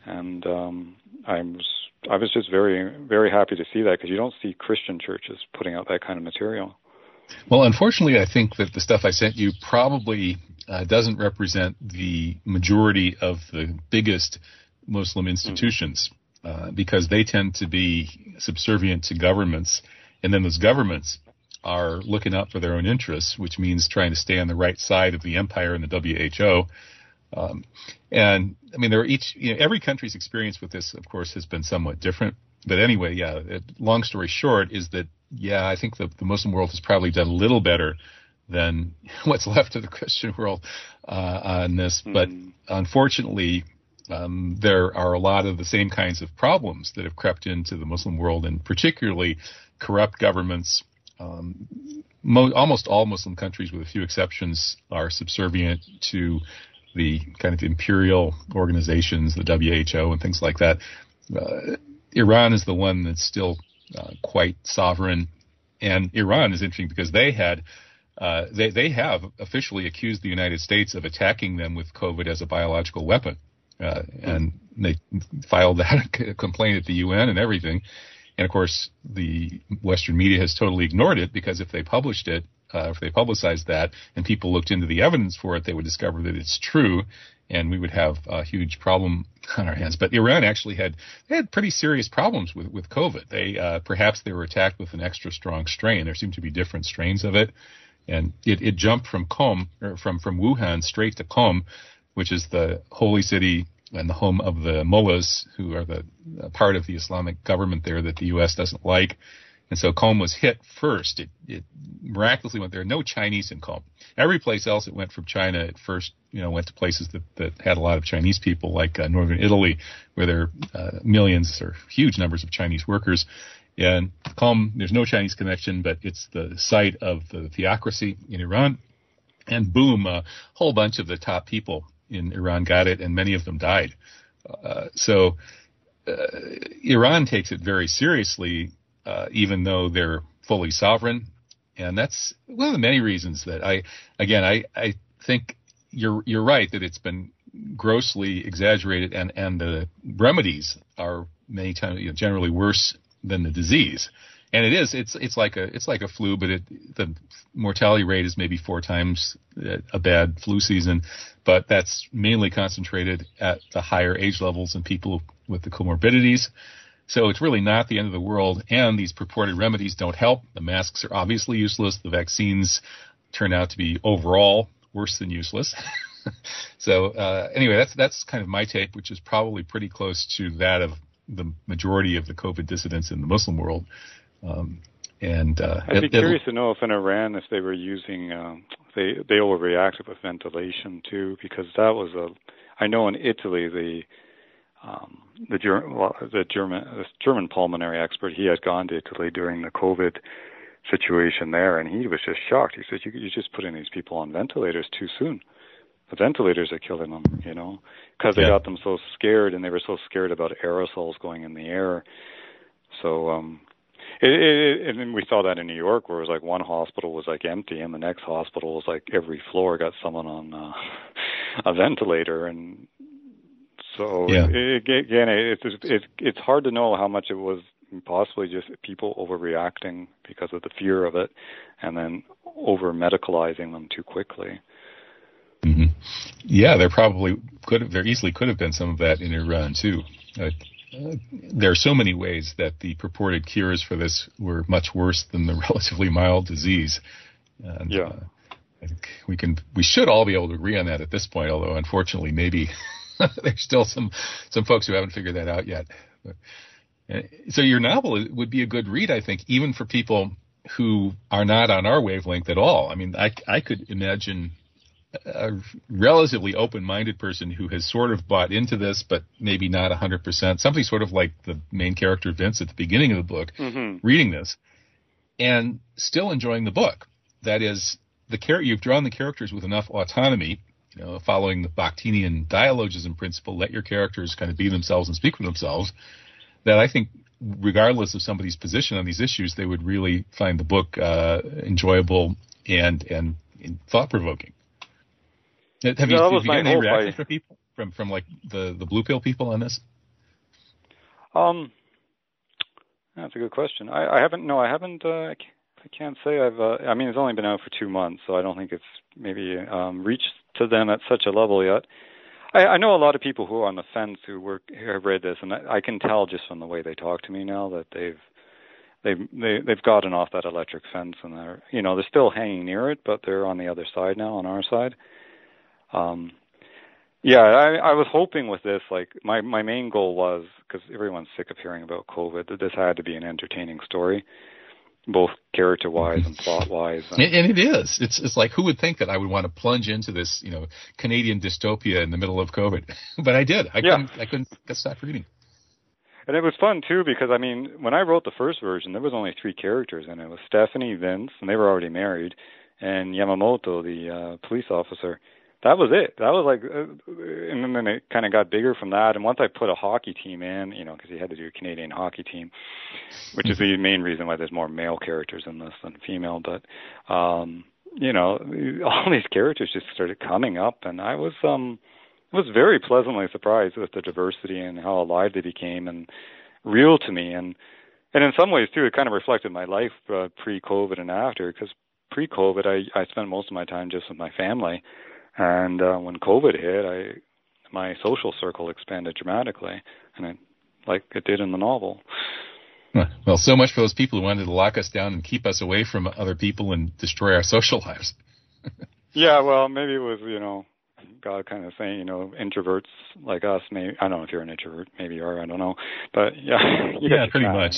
and um, I was I was just very very happy to see that because you don't see Christian churches putting out that kind of material. Well, unfortunately, I think that the stuff I sent you probably uh, doesn't represent the majority of the biggest Muslim institutions uh, because they tend to be subservient to governments, and then those governments are looking out for their own interests, which means trying to stay on the right side of the empire and the WHO. Um, and I mean, there are each, you know, every country's experience with this, of course, has been somewhat different. but anyway, yeah. It, long story short is that yeah, I think the, the Muslim world has probably done a little better than what's left of the Christian world uh, on this. Mm. But unfortunately, um, there are a lot of the same kinds of problems that have crept into the Muslim world, and particularly corrupt governments. Um, mo- almost all Muslim countries, with a few exceptions, are subservient to the kind of imperial organizations, the WHO and things like that. Uh, Iran is the one that's still uh, quite sovereign, and Iran is interesting because they had uh, they they have officially accused the United States of attacking them with COVID as a biological weapon, uh, and they filed that complaint at the UN and everything. And of course, the Western media has totally ignored it because if they published it, uh, if they publicized that and people looked into the evidence for it, they would discover that it's true, and we would have a huge problem on our hands. But Iran actually had they had pretty serious problems with with COVID. They uh, perhaps they were attacked with an extra strong strain. There seemed to be different strains of it, and it, it jumped from Qom or from from Wuhan straight to Qom, which is the holy city and the home of the mullahs, who are the part of the Islamic government there that the U.S. doesn't like. And so Qom was hit first. It, it miraculously went there. No Chinese in Qom. Every place else it went from China at first, you know, went to places that, that had a lot of Chinese people, like uh, northern Italy, where there are uh, millions or huge numbers of Chinese workers. And Qom, there's no Chinese connection, but it's the site of the theocracy in Iran. And boom, a whole bunch of the top people in Iran got it, and many of them died. Uh, so uh, Iran takes it very seriously uh, even though they're fully sovereign. And that's one of the many reasons that I, again, I, I think you're you're right that it's been grossly exaggerated, and and the remedies are many times you know, generally worse than the disease. And it is it's it's like a it's like a flu, but it the mortality rate is maybe four times a bad flu season, but that's mainly concentrated at the higher age levels and people with the comorbidities. So it's really not the end of the world, and these purported remedies don't help. The masks are obviously useless. The vaccines turn out to be overall worse than useless. so uh, anyway, that's that's kind of my take, which is probably pretty close to that of the majority of the COVID dissidents in the Muslim world. Um, and uh, I'd be it, curious to know if in Iran, if they were using, um, they they overreacted with ventilation too, because that was a. I know in Italy the um, the, Ger- well, the German the German pulmonary expert. He had gone to Italy during the COVID situation there, and he was just shocked. He said, "You you just putting these people on ventilators too soon. The ventilators are killing them, you know, because they yeah. got them so scared, and they were so scared about aerosols going in the air. So, um, it, it, and then we saw that in New York, where it was like one hospital was like empty, and the next hospital was like every floor got someone on uh, a ventilator, and so yeah. it, again, it's it's it's hard to know how much it was possibly just people overreacting because of the fear of it, and then over medicalizing them too quickly. Mm-hmm. Yeah, there probably could have, there easily could have been some of that in Iran too. Uh, uh, there are so many ways that the purported cures for this were much worse than the relatively mild disease. And, yeah. Uh, I think we can, we should all be able to agree on that at this point. Although, unfortunately, maybe There's still some some folks who haven't figured that out yet. But, uh, so your novel would be a good read, I think, even for people who are not on our wavelength at all. I mean, I I could imagine a relatively open-minded person who has sort of bought into this, but maybe not 100%. Something sort of like the main character Vince at the beginning of the book, mm-hmm. reading this and still enjoying the book. That is, the char- you've drawn the characters with enough autonomy you know, following the Bakhtinian dialogism principle, let your characters kind of be themselves and speak for themselves, that I think, regardless of somebody's position on these issues, they would really find the book uh, enjoyable and and, and thought provoking. Have you, no, have you any reactions from people from from like the the blue pill people on this? Um, that's a good question. I, I haven't. No, I haven't. Uh, I can't say I've. Uh, I mean, it's only been out for two months, so I don't think it's maybe um, reached to them at such a level yet. I, I know a lot of people who are on the fence who work who have read this, and I, I can tell just from the way they talk to me now that they've they've they, they've gotten off that electric fence, and they're you know they're still hanging near it, but they're on the other side now, on our side. Um, Yeah, I, I was hoping with this, like my my main goal was because everyone's sick of hearing about COVID that this had to be an entertaining story, both character wise and plot wise. And, and, it is. It's it's like who would think that I would want to plunge into this, you know, Canadian dystopia in the middle of COVID, but I did. I yeah. couldn't I couldn't stop reading. And it was fun too because I mean, when I wrote the first version, there was only three characters in it. It was Stephanie, Vince, and they were already married, and Yamamoto, the uh, police officer that was it. That was like, uh, and then it kind of got bigger from that. And once I put a hockey team in, you know, because he had to do a Canadian hockey team, which is the main reason why there's more male characters in this than female. But, um, you know, all these characters just started coming up, and I was, um, was very pleasantly surprised with the diversity and how alive they became and real to me. And and in some ways too, it kind of reflected my life uh, pre-COVID and after. Because pre-COVID, I I spent most of my time just with my family and uh, when COVID hit, I my social circle expanded dramatically, and it, like it did in the novel. Well, so much for those people who wanted to lock us down and keep us away from other people and destroy our social lives. yeah, well, maybe it was you know God kind of thing. you know, introverts like us, maybe I don't know if you're an introvert, maybe you are, I don't know, but yeah, yeah, pretty much.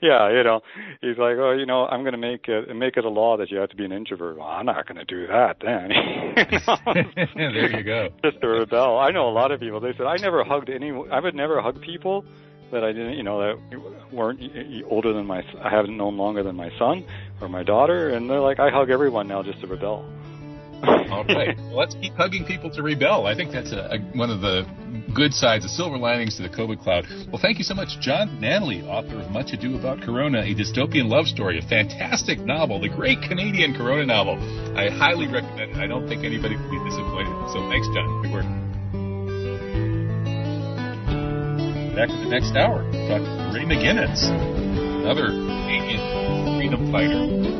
Yeah, you know, he's like, oh, you know, I'm going to make it make it a law that you have to be an introvert. Well, I'm not going to do that then. there you go. Just a rebel. I know a lot of people. They said I never hugged any. I would never hug people that I didn't, you know, that weren't older than my. I haven't known longer than my son or my daughter, and they're like, I hug everyone now just to rebel. All right. Well, let's keep hugging people to rebel. I think that's a, a, one of the good sides, the silver linings to the COVID cloud. Well, thank you so much, John Manley, author of Much Ado About Corona, a dystopian love story, a fantastic novel, the great Canadian Corona novel. I highly recommend it. I don't think anybody would be disappointed. So thanks, John. Good work. Back to the next hour. Talk Ray McGinnis, another Canadian freedom fighter